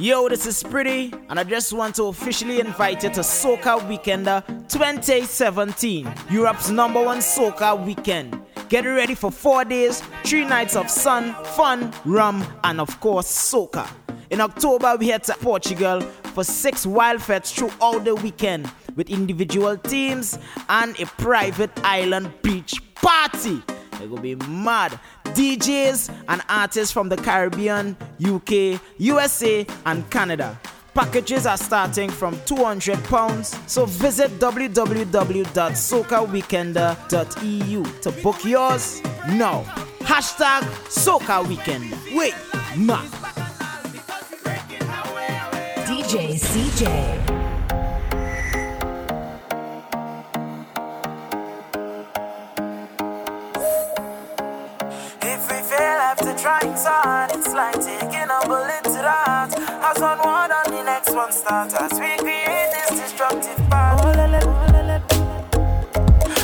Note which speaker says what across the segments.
Speaker 1: Yo, this is Pretty, and I just want to officially invite you to Soca Weekender uh, 2017, Europe's number one soca weekend. Get ready for four days, three nights of sun, fun, rum, and of course, soca. In October, we head to Portugal for six wild fests throughout the weekend with individual teams and a private island beach party. It will be mad. DJs and artists from the Caribbean, UK, USA, and Canada. Packages are starting from £200, so visit www.socaweekender.eu to book yours now. Hashtag Soca Weekend. Wait, ma.
Speaker 2: DJ CJ.
Speaker 3: So hard, it's like taking a bullet to the heart. As one word on the next one starts, as we create this destructive path.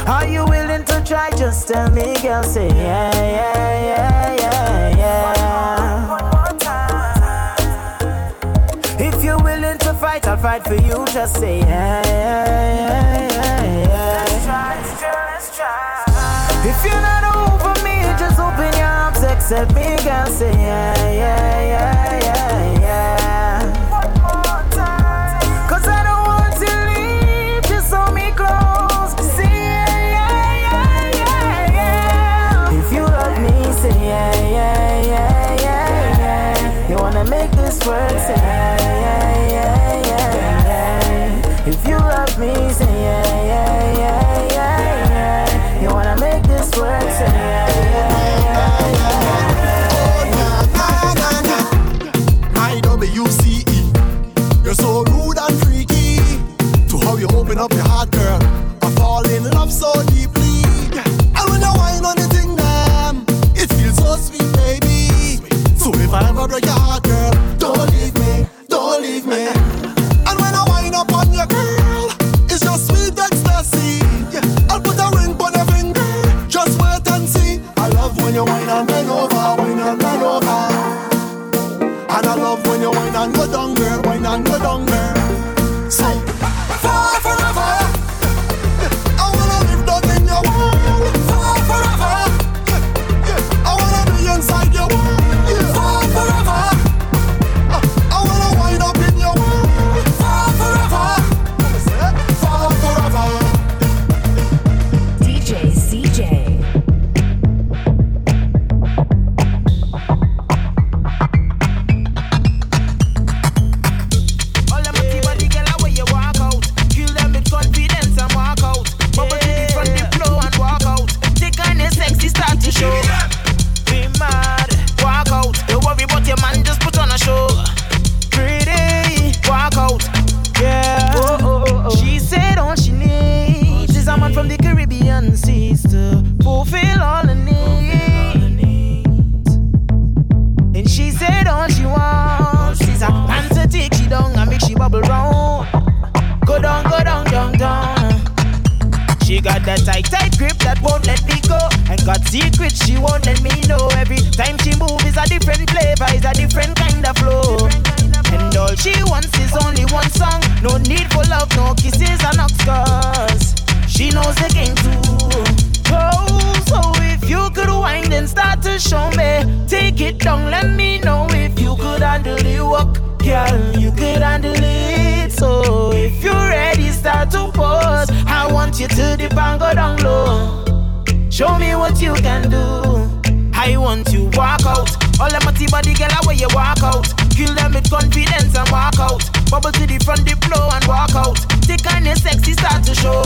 Speaker 3: Are you willing to try? Just tell me, girl. Say yeah, yeah, yeah, yeah, yeah. One more time. If you're willing to fight, I'll fight for you. Just say yeah, yeah, yeah, yeah, yeah. Let's try, let's try, let's try. If you're not over accept me, girl. Say yeah, yeah, yeah, yeah, yeah. One more time. Cause I don't want to leave, just hold me close. Say yeah, yeah, yeah, yeah, yeah. If you love me, say yeah, yeah, yeah, yeah, yeah. You wanna make this work, say yeah, yeah, yeah, yeah, yeah. If you love me, say yeah, yeah, yeah, yeah, yeah. You wanna make this work, say Secrets she won't let me know. Every time she move is a different flavor, is a different kind of flow. And all she wants is only one song. No need for love, no kisses and scars. She knows the game too. Oh, so if you could wind and start to show me, take it down, let me know if you could handle the work, girl. You could handle it. So if you're ready, start to pose. I want you to dip and go down low. Show me what you can do. I want you walk out. All them pretty body girl, where you walk out. Kill them with confidence and walk out. Bubble to the front, the flow and walk out. Take on your sexy, start to show.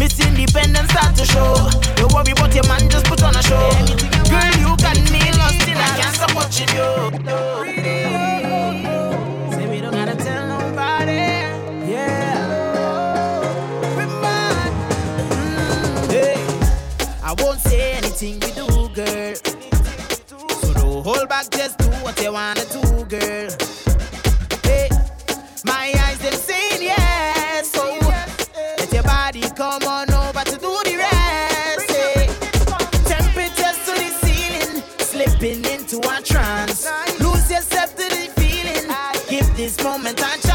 Speaker 3: Miss independence start to show. Don't worry about your man, just put on a show. Girl, you got me lost in, I can't stop watching you. anything we do, girl. So don't hold back, just do what you wanna do, girl. Hey, my eyes them saying yes, so let your body come on over to do the rest. Hey. Temperatures to the ceiling, slipping into a trance. Lose yourself to the feeling. Give
Speaker 4: this moment a chance.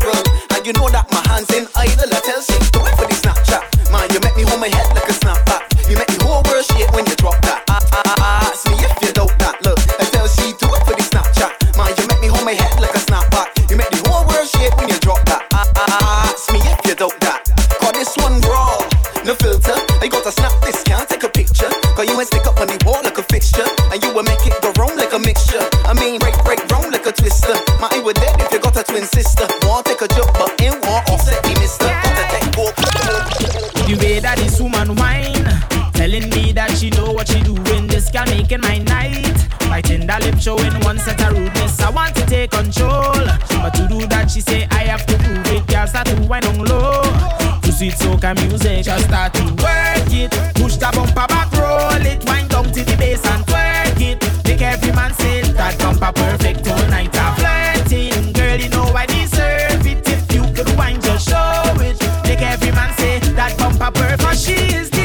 Speaker 3: Pharaoh music. Just start to work it. Push the bumper back, roll it. Wind down to the bass and twerk it. Make every man say that bumper perfect all night. I'm flirting, girl, you know I deserve it. If you could wind, just show it. Make every man say that bumper perfect. She is the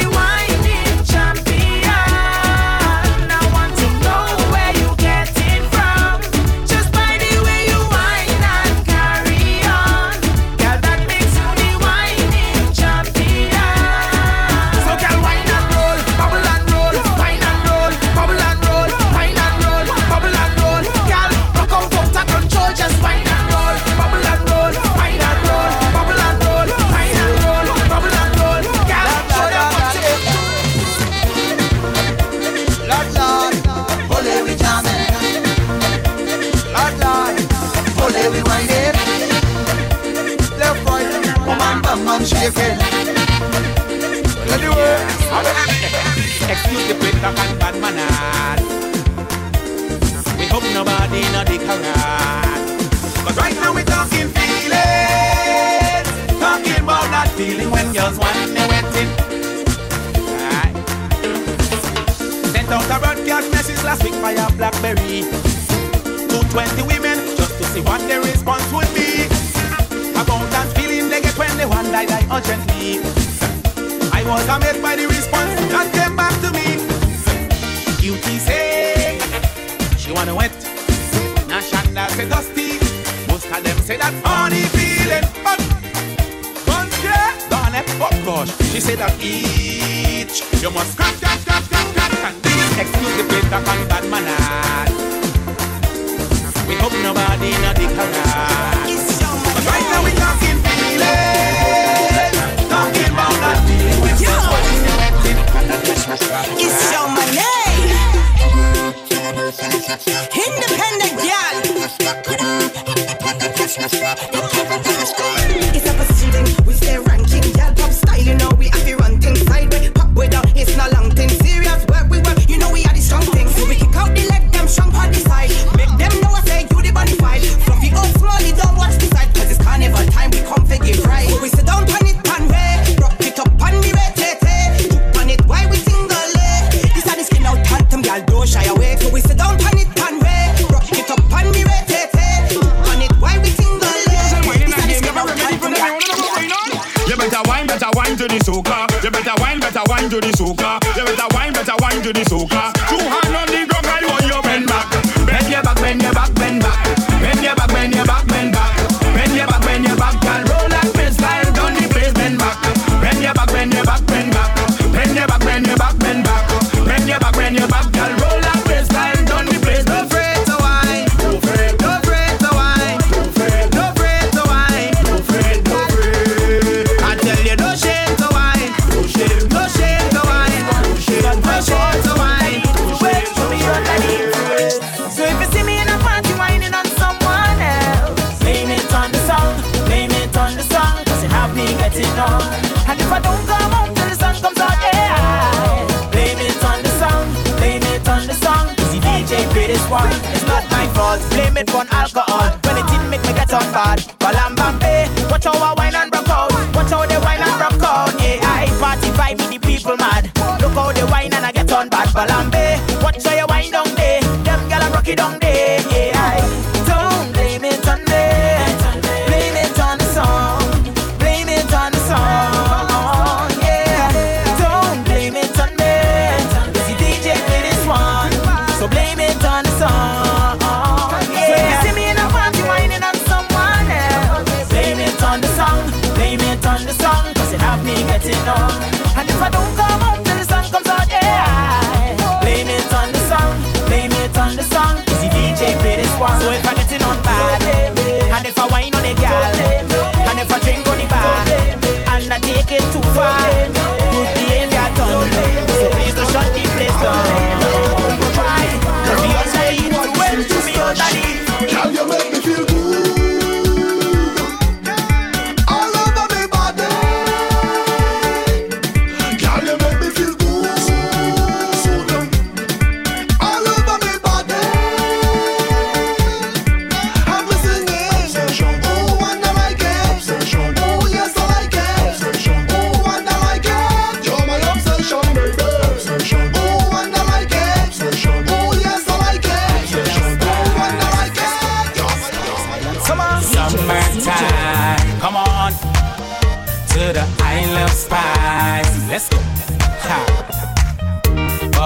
Speaker 5: one.
Speaker 6: It's not
Speaker 4: my fault. Blame it on alcohol. When it
Speaker 7: didn't make me
Speaker 8: get on
Speaker 9: bad.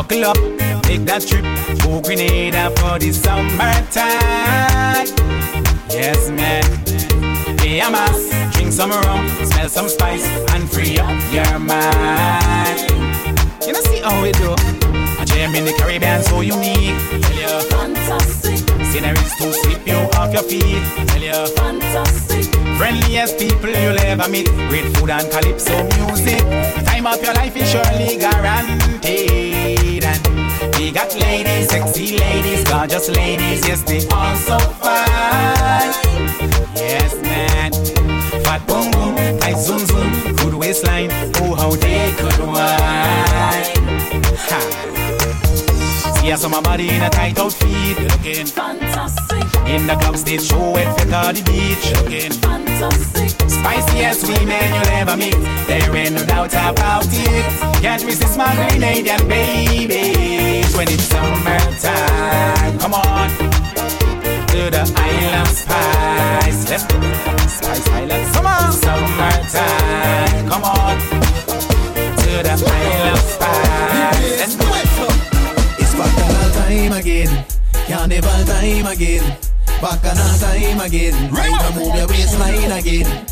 Speaker 9: Buckle up, take that trip to Grenada for the summertime. Yes, man. Bahamas, drink some rum, smell some spice, and free up your mind. You know, see how we do. Gem in the Caribbean so unique. Tell you,
Speaker 10: Fantastic,
Speaker 9: sceneries to sweep you off your feet. Tell you.
Speaker 10: fantastic,
Speaker 9: Friendliest people you'll ever meet. Great food and calypso music. The time of your life is surely guaranteed. And we got ladies, sexy ladies, gorgeous ladies. Yes, they all so fine. Yes, man. Fat boom boom, tight zoom zoom, good waistline. Oh, how they could wine. Ha. See how some body in a tight outfit, looking
Speaker 10: fantastic,
Speaker 9: in the club stage show it fit on the beach, looking.
Speaker 10: fantastic,
Speaker 9: Spiciest women you'll ever meet. There ain't no doubt about it. Can't resist my Grenadian babies when it's summertime. Come on to the Isle of Spice. Let's go. Spice Island. Come on. Summertime. Come on
Speaker 4: time again, carnival time again, bacchanal time again. Right now move your waistline again.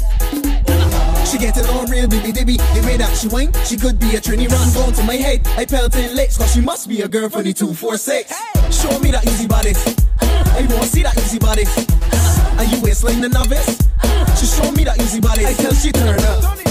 Speaker 4: She get it on real, baby dibby. The way that she whine, she could be a Trini run going to my head. I felt in legs, cause she must be a girl from the 246. Show me that easy body. I wanna see that easy body. Are you waistline the novice? She show me that easy body. I tell she turn up.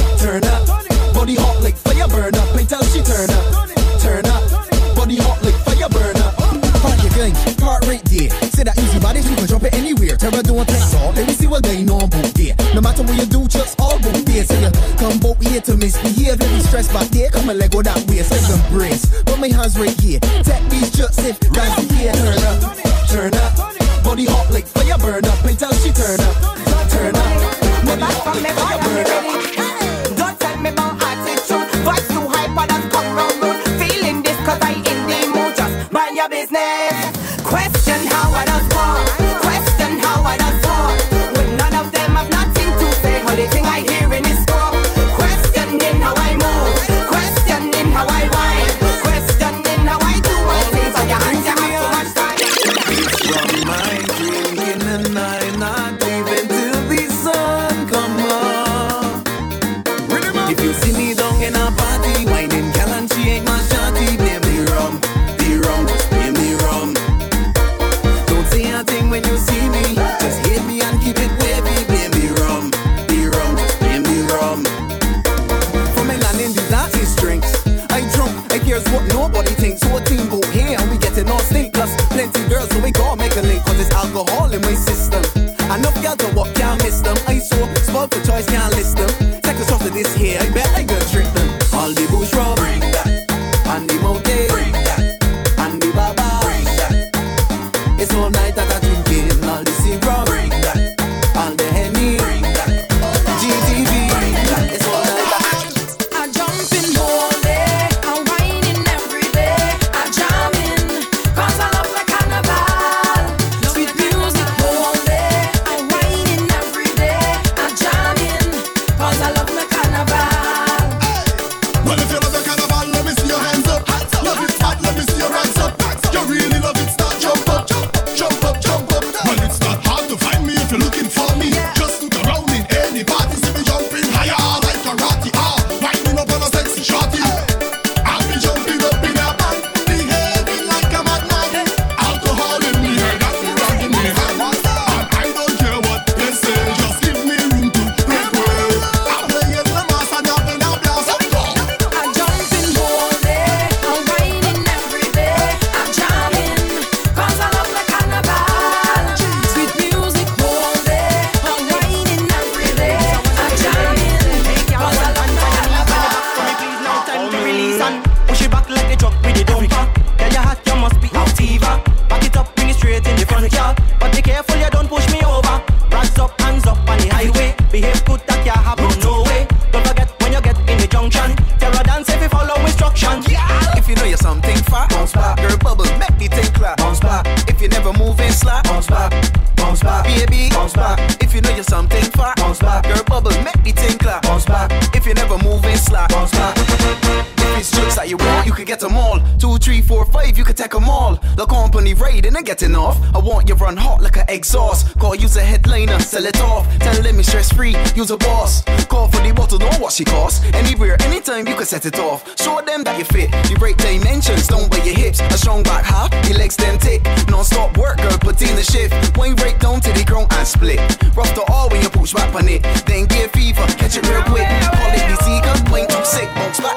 Speaker 4: Raiding and getting off. I want you run hot like an exhaust. Gotta use a headliner, sell it off. Tell them it's stress free, use a boss. Call for the bottle, know what she costs. Anywhere, anytime you can set it off. Show them that you fit. You break dimensions, don't wear your hips. A strong back half, your legs then tick. Non stop work, girl, put in the shift. Wayne break down till the ground and split. Rough the all when you push back on it. Then get fever, catch it real quick. Call it the seeker, point too sick, bounce back.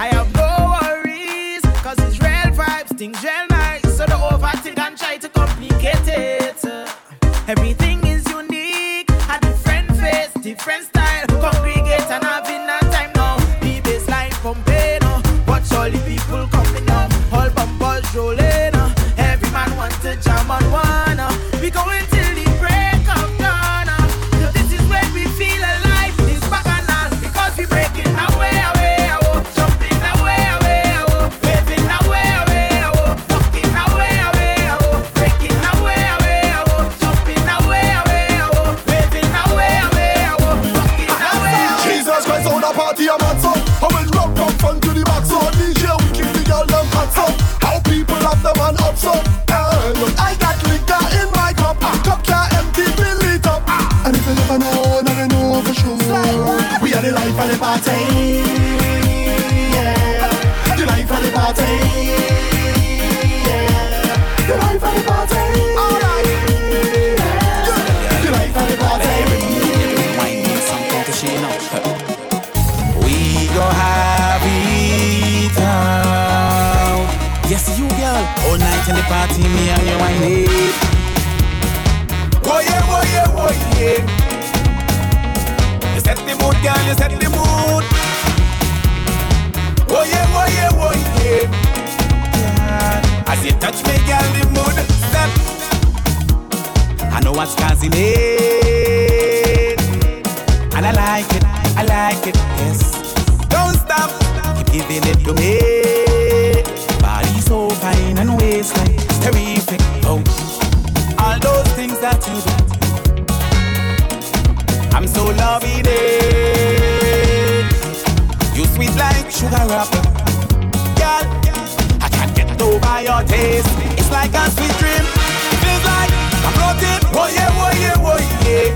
Speaker 3: I have real nice. So don't overthink and try to complicate it. Everything is unique, a different face, different style. Congregate the
Speaker 11: life of the party Yeah party Yeah party Alright
Speaker 9: We go have it. Yes, you girl. All night in the party, me and you wine. Oh yeah, oh yeah, oh yeah. Set the mood, girl. You set the mood. Oh yeah, oh yeah, oh yeah. Yeah. As you touch me, girl, the mood set. I know what's causing it, and I like it. I like it. Yes. Don't stop. Keep giving it to me. Body so fine and waistline terrific. Oh, all those things that you do. I'm so loving it. You sweet like sugar wrapper. Girl, I can't get over your taste. It's like a sweet dream. Feels like I'm floating. Oh yeah, oh yeah, oh yeah.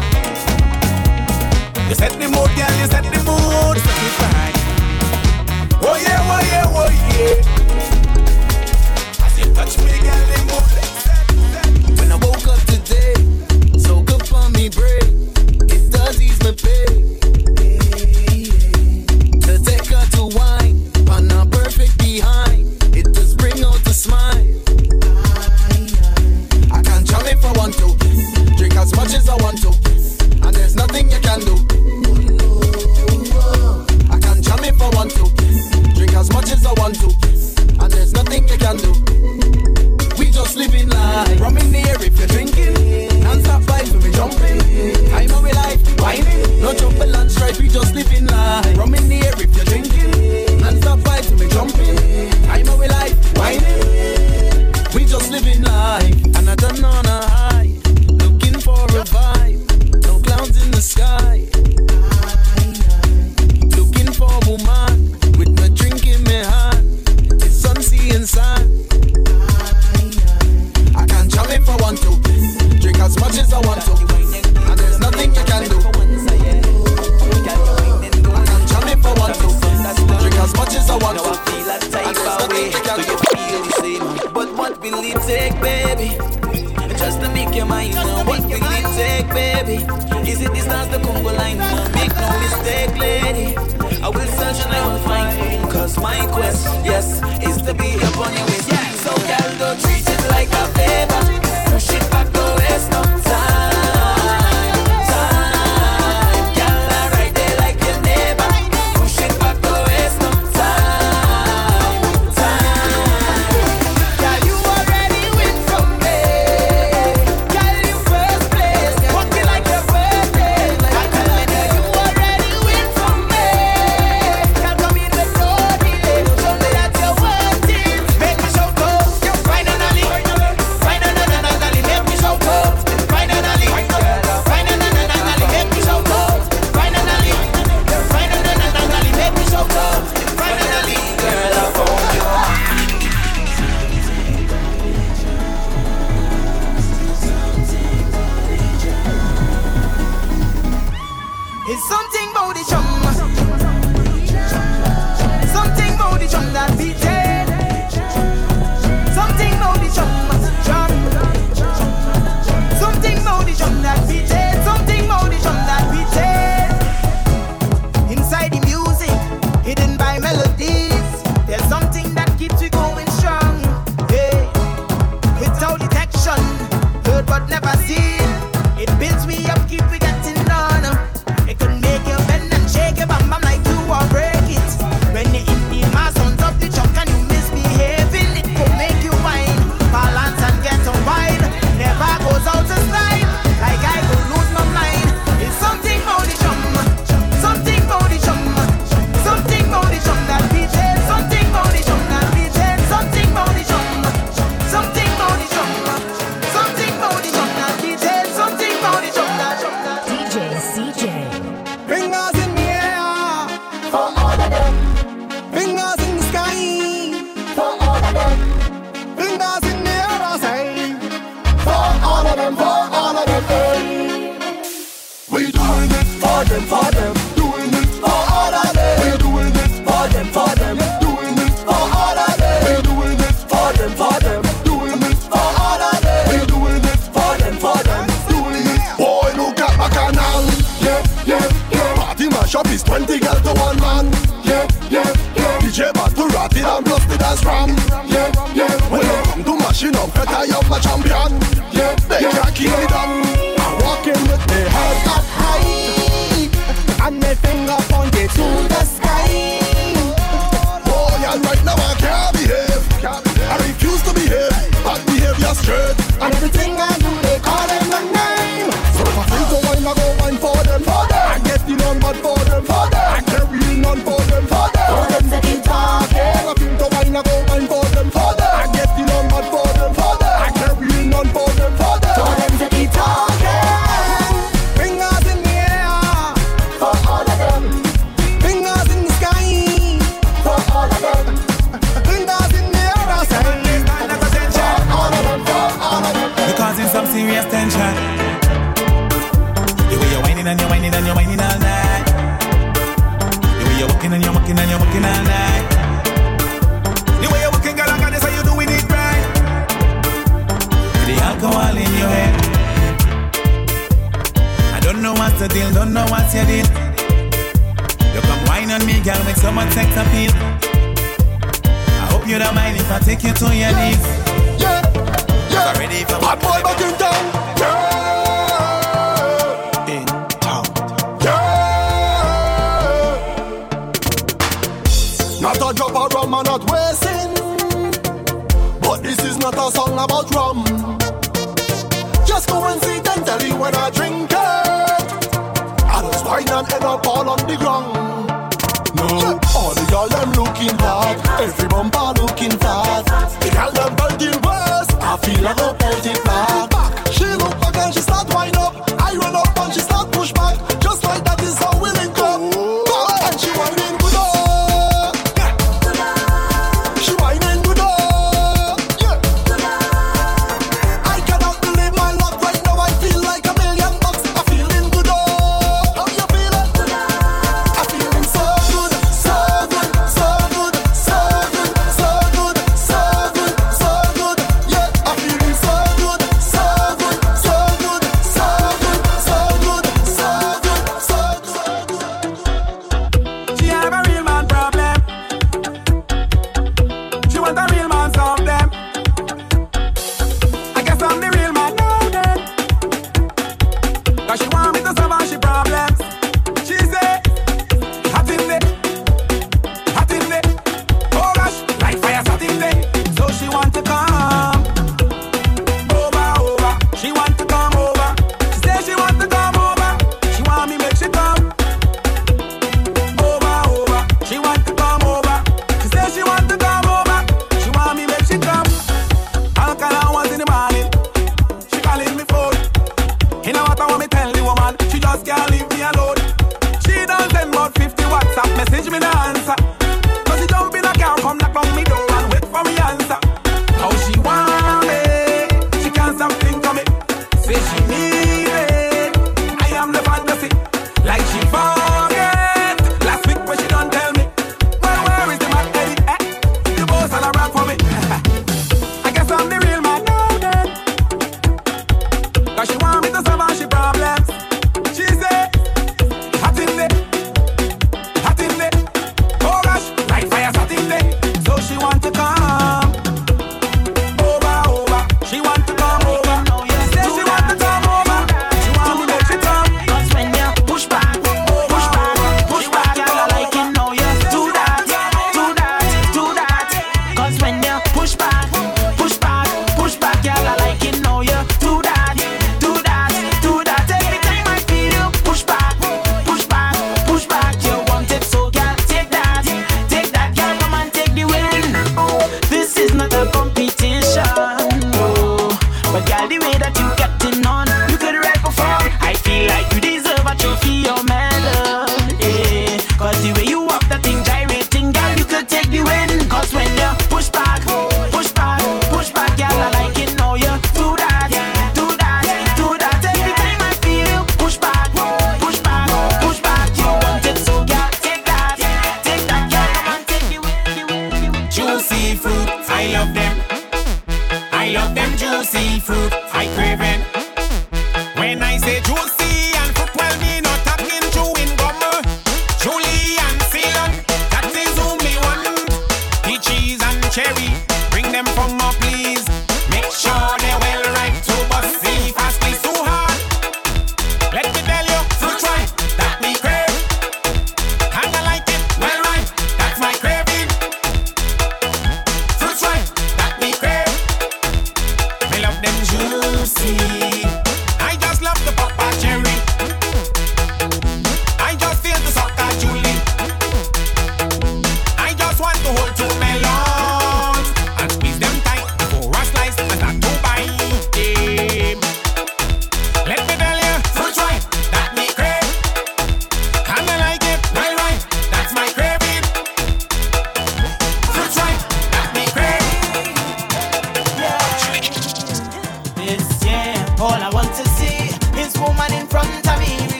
Speaker 9: You set the mood, girl, you set the mood. Set it right. Oh yeah, oh yeah, oh yeah. As you touch me, girl, the mood.
Speaker 4: When I woke up today, so good for me break. Does
Speaker 11: champion. Yeah, they yeah. can't keep me down. I'm walking with my head up high and my finger pointed to the sky. Oh, yeah, right now I can't behave. I refuse to behave. Bad behavior straight and everything I.
Speaker 9: know.
Speaker 11: All the girl them looking hot, every looking fast. The girl them building worse, I feel like a
Speaker 9: pelting fast.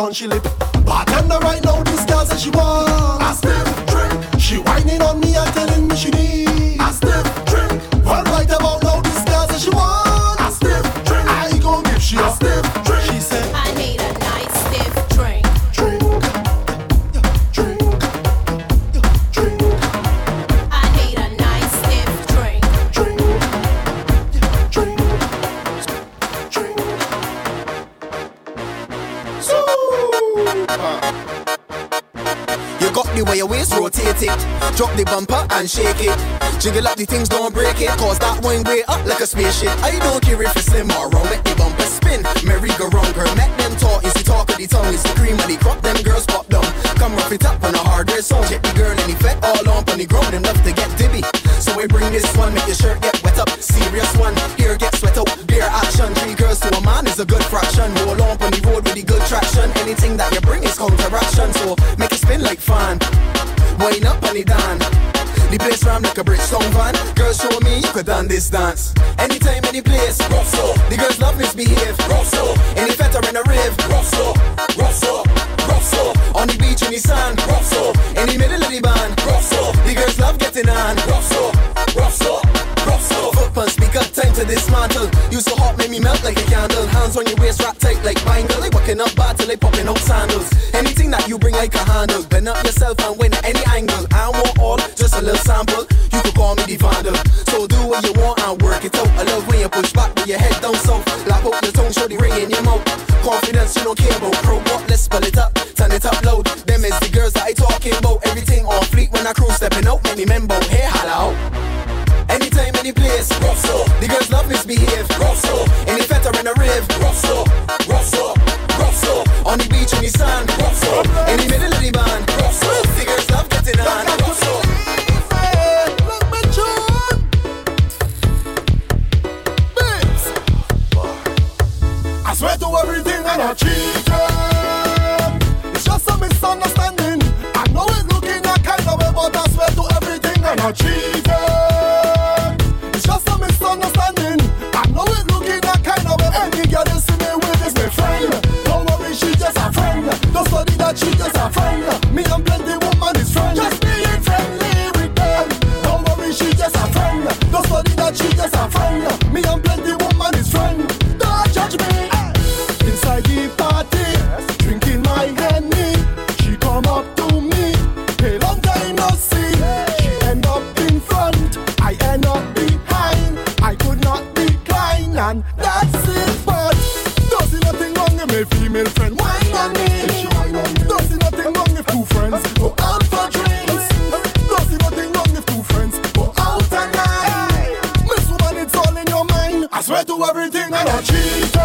Speaker 9: It
Speaker 3: on
Speaker 11: she lip. Bartender right now,
Speaker 4: it. Jiggle up the things, don't break it. Cause that wine way up like a spaceship. I don't care if it's slim or round. Make the bumper spin. Merry go. Girl, make them talk. Is the talk of the tongue. Is the cream of the crop. Them girls pop down. Come rough it up on a hardware song. Check the girl and fat all on on the ground. Them love to get dibby. So we bring this one. Make your shirt get wet up. Serious one. Here get sweat up. Beer action. Three girls to a man is a good fraction. Roll on on the road with the good traction. Anything that you bring is counteraction. So make it spin like fun. Wind up on the dan. Ram like a Bridgestone van. Girls show me you could done this dance. Anytime, any place. Rough so. The girls love misbehave. Rough so. Any fetter in a rave. Rough so. Rough so. Rough so. On the beach in the sand. Rough so. In the middle of the band. Rough so. The girls love getting on. Rough so. Rough so. Rough so. Foot pump speaker, time to dismantle. You so hot, make me melt like a candle. Hands on your waist, wrap tight like bangle. They walking up bad till they popping out sandals. Anything that you bring, I can handle. Bend up yourself and win at any angle. I want all, just a little sample. Me. So do what you want and work it out. I love when you push back with your head down south. Lap up your tongue, show the ring in your mouth. Confidence, you don't care about pro. What? Let's spell it up, turn it up loud. Them is the girls that I talking about. Everything on fleet when I crew stepping out. Make me membo, hey, holla out. Anytime, any place, rough so. The girls love misbehave, rough so.
Speaker 11: And cheated. It's just a misunderstanding. I know it looking a kind of way. Any girl you see me with is my friend. Don't worry, she just a friend. Don't study that she just a friend. Me and everything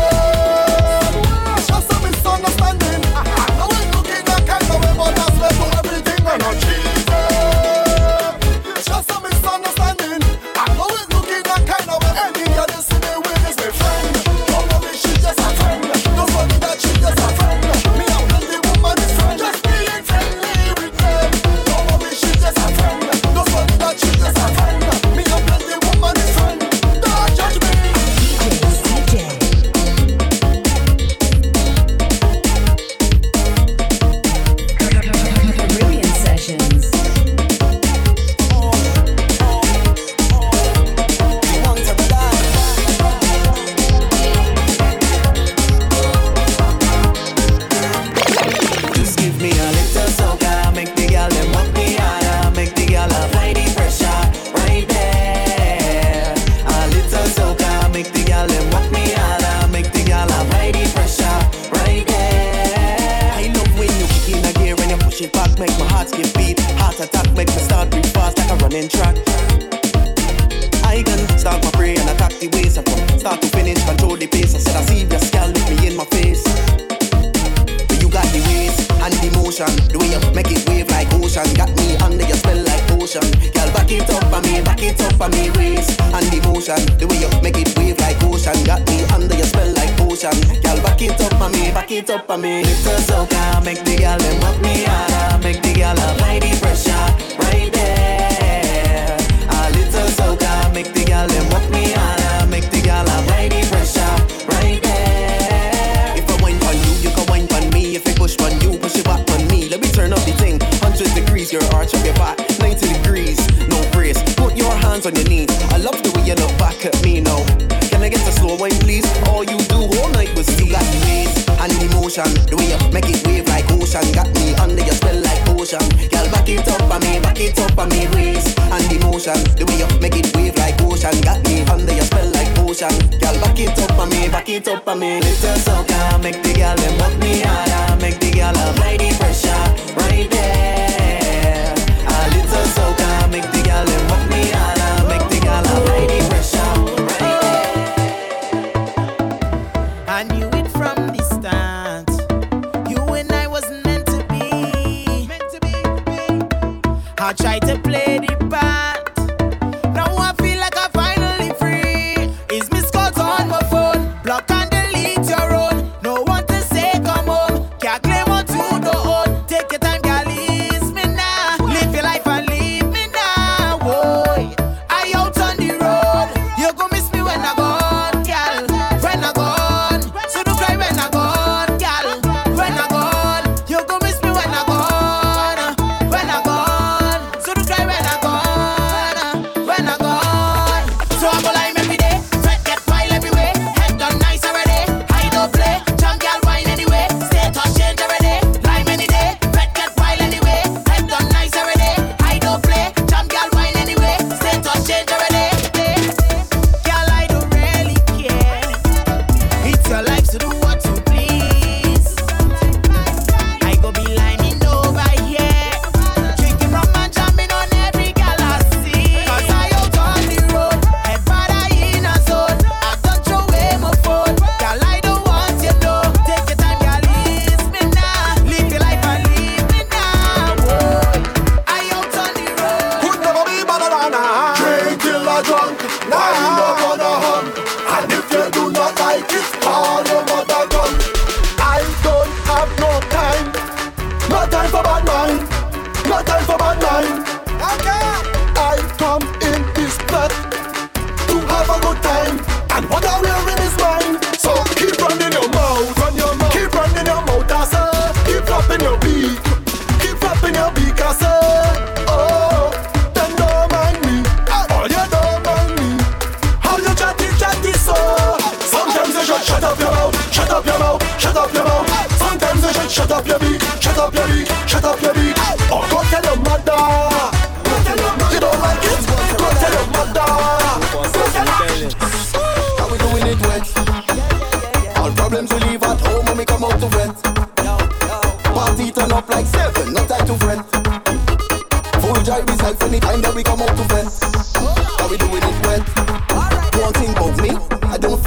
Speaker 3: coming.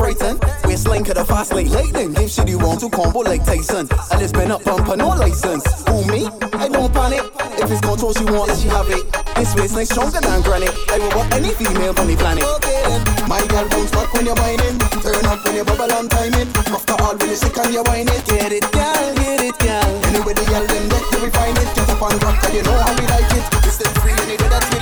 Speaker 3: Brighton. We're slinker the fast late lightning. Give shit you want to combo like Tyson. And it's been up bumper, no license. Who me? I don't panic. If it's control she want, let she have it. This waistline stronger than granite. I will want any female on the planet. Okay, then. My girl bounce back when you're whining. Turn up when you bubble on timing. After all, when you sick and you're it. Get it, girl, get it, girl. Anyway, the
Speaker 11: yell, in let you
Speaker 9: will find it. Get up on rock, you know
Speaker 11: how we like it. It's the
Speaker 9: free, and
Speaker 11: you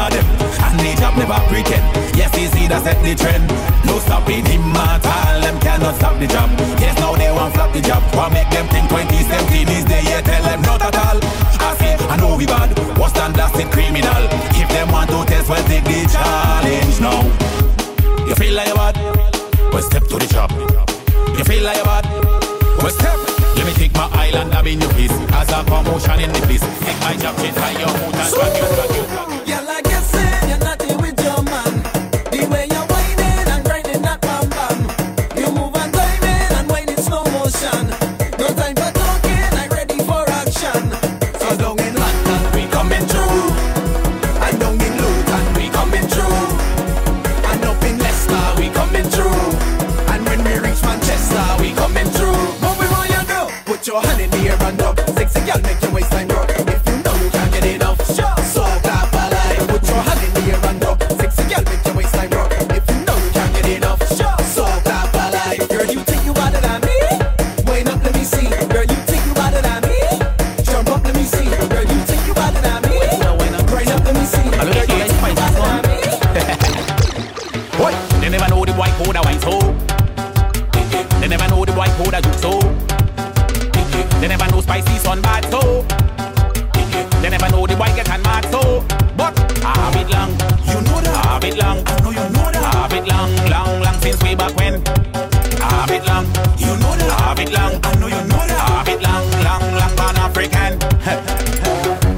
Speaker 11: of
Speaker 9: them. And the job never pretend. Yes, he see that set the trend. No stopping him at all. Them cannot stop the job. Yes, now they want flop the job. Why make them think 2017 is the year? Tell them not at all. I say, I know we bad. What's done blasted criminal? If them want to test, well, take the challenge now. You feel like you're bad? Well, step to the job. You feel like you're bad? Well, step. Let me take my island, I've been your piece. As a promotion in the place. Take my job, change high your mood and drag you, drag you, drag you.
Speaker 4: Yeah, like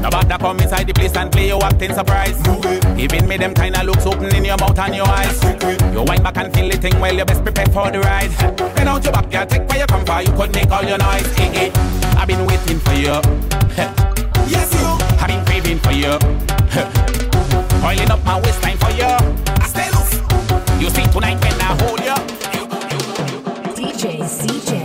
Speaker 4: No
Speaker 9: bother come inside the place and play you your acting surprise. Even me them kinda looks open in your mouth and your eyes. You wind back and feel the thing while you best prepare for the ride. Then out your back, you take where you come for, you could make all your noise. Hey, hey. I've been waiting for you. yes, you. I've been craving for you. Coiling up my waistline for you. I stay loose. You see tonight when I hold you.
Speaker 11: DJ CJ.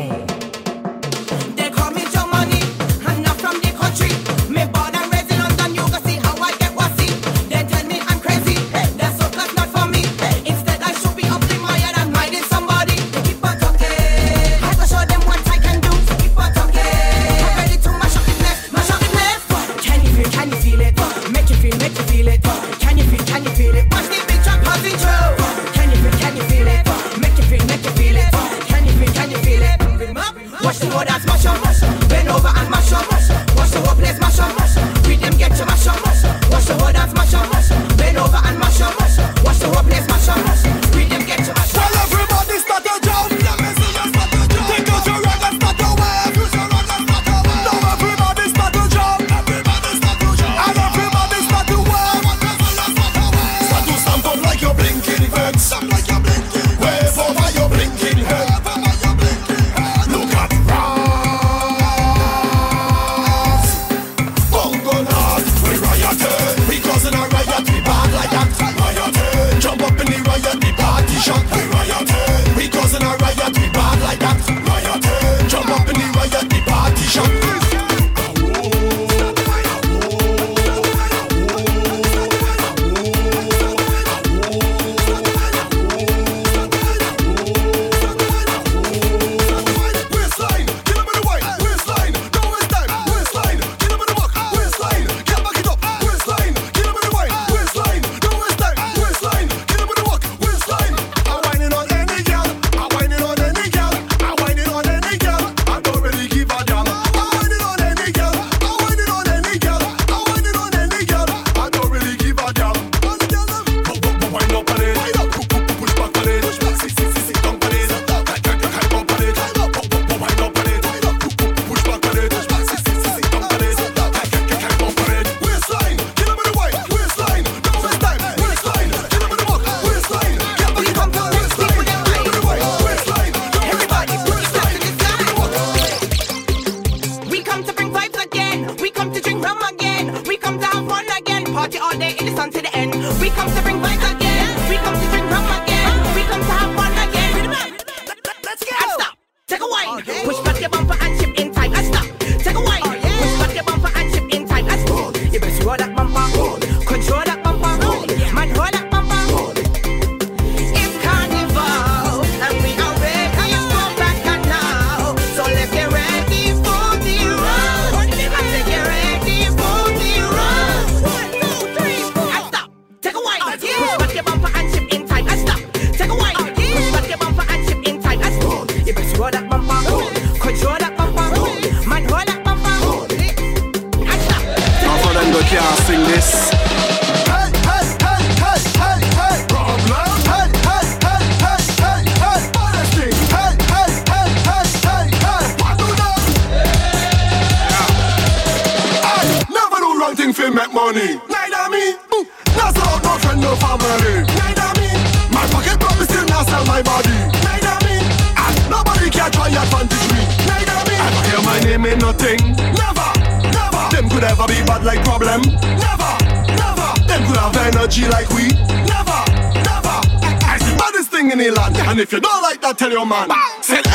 Speaker 12: Your
Speaker 13: man. Say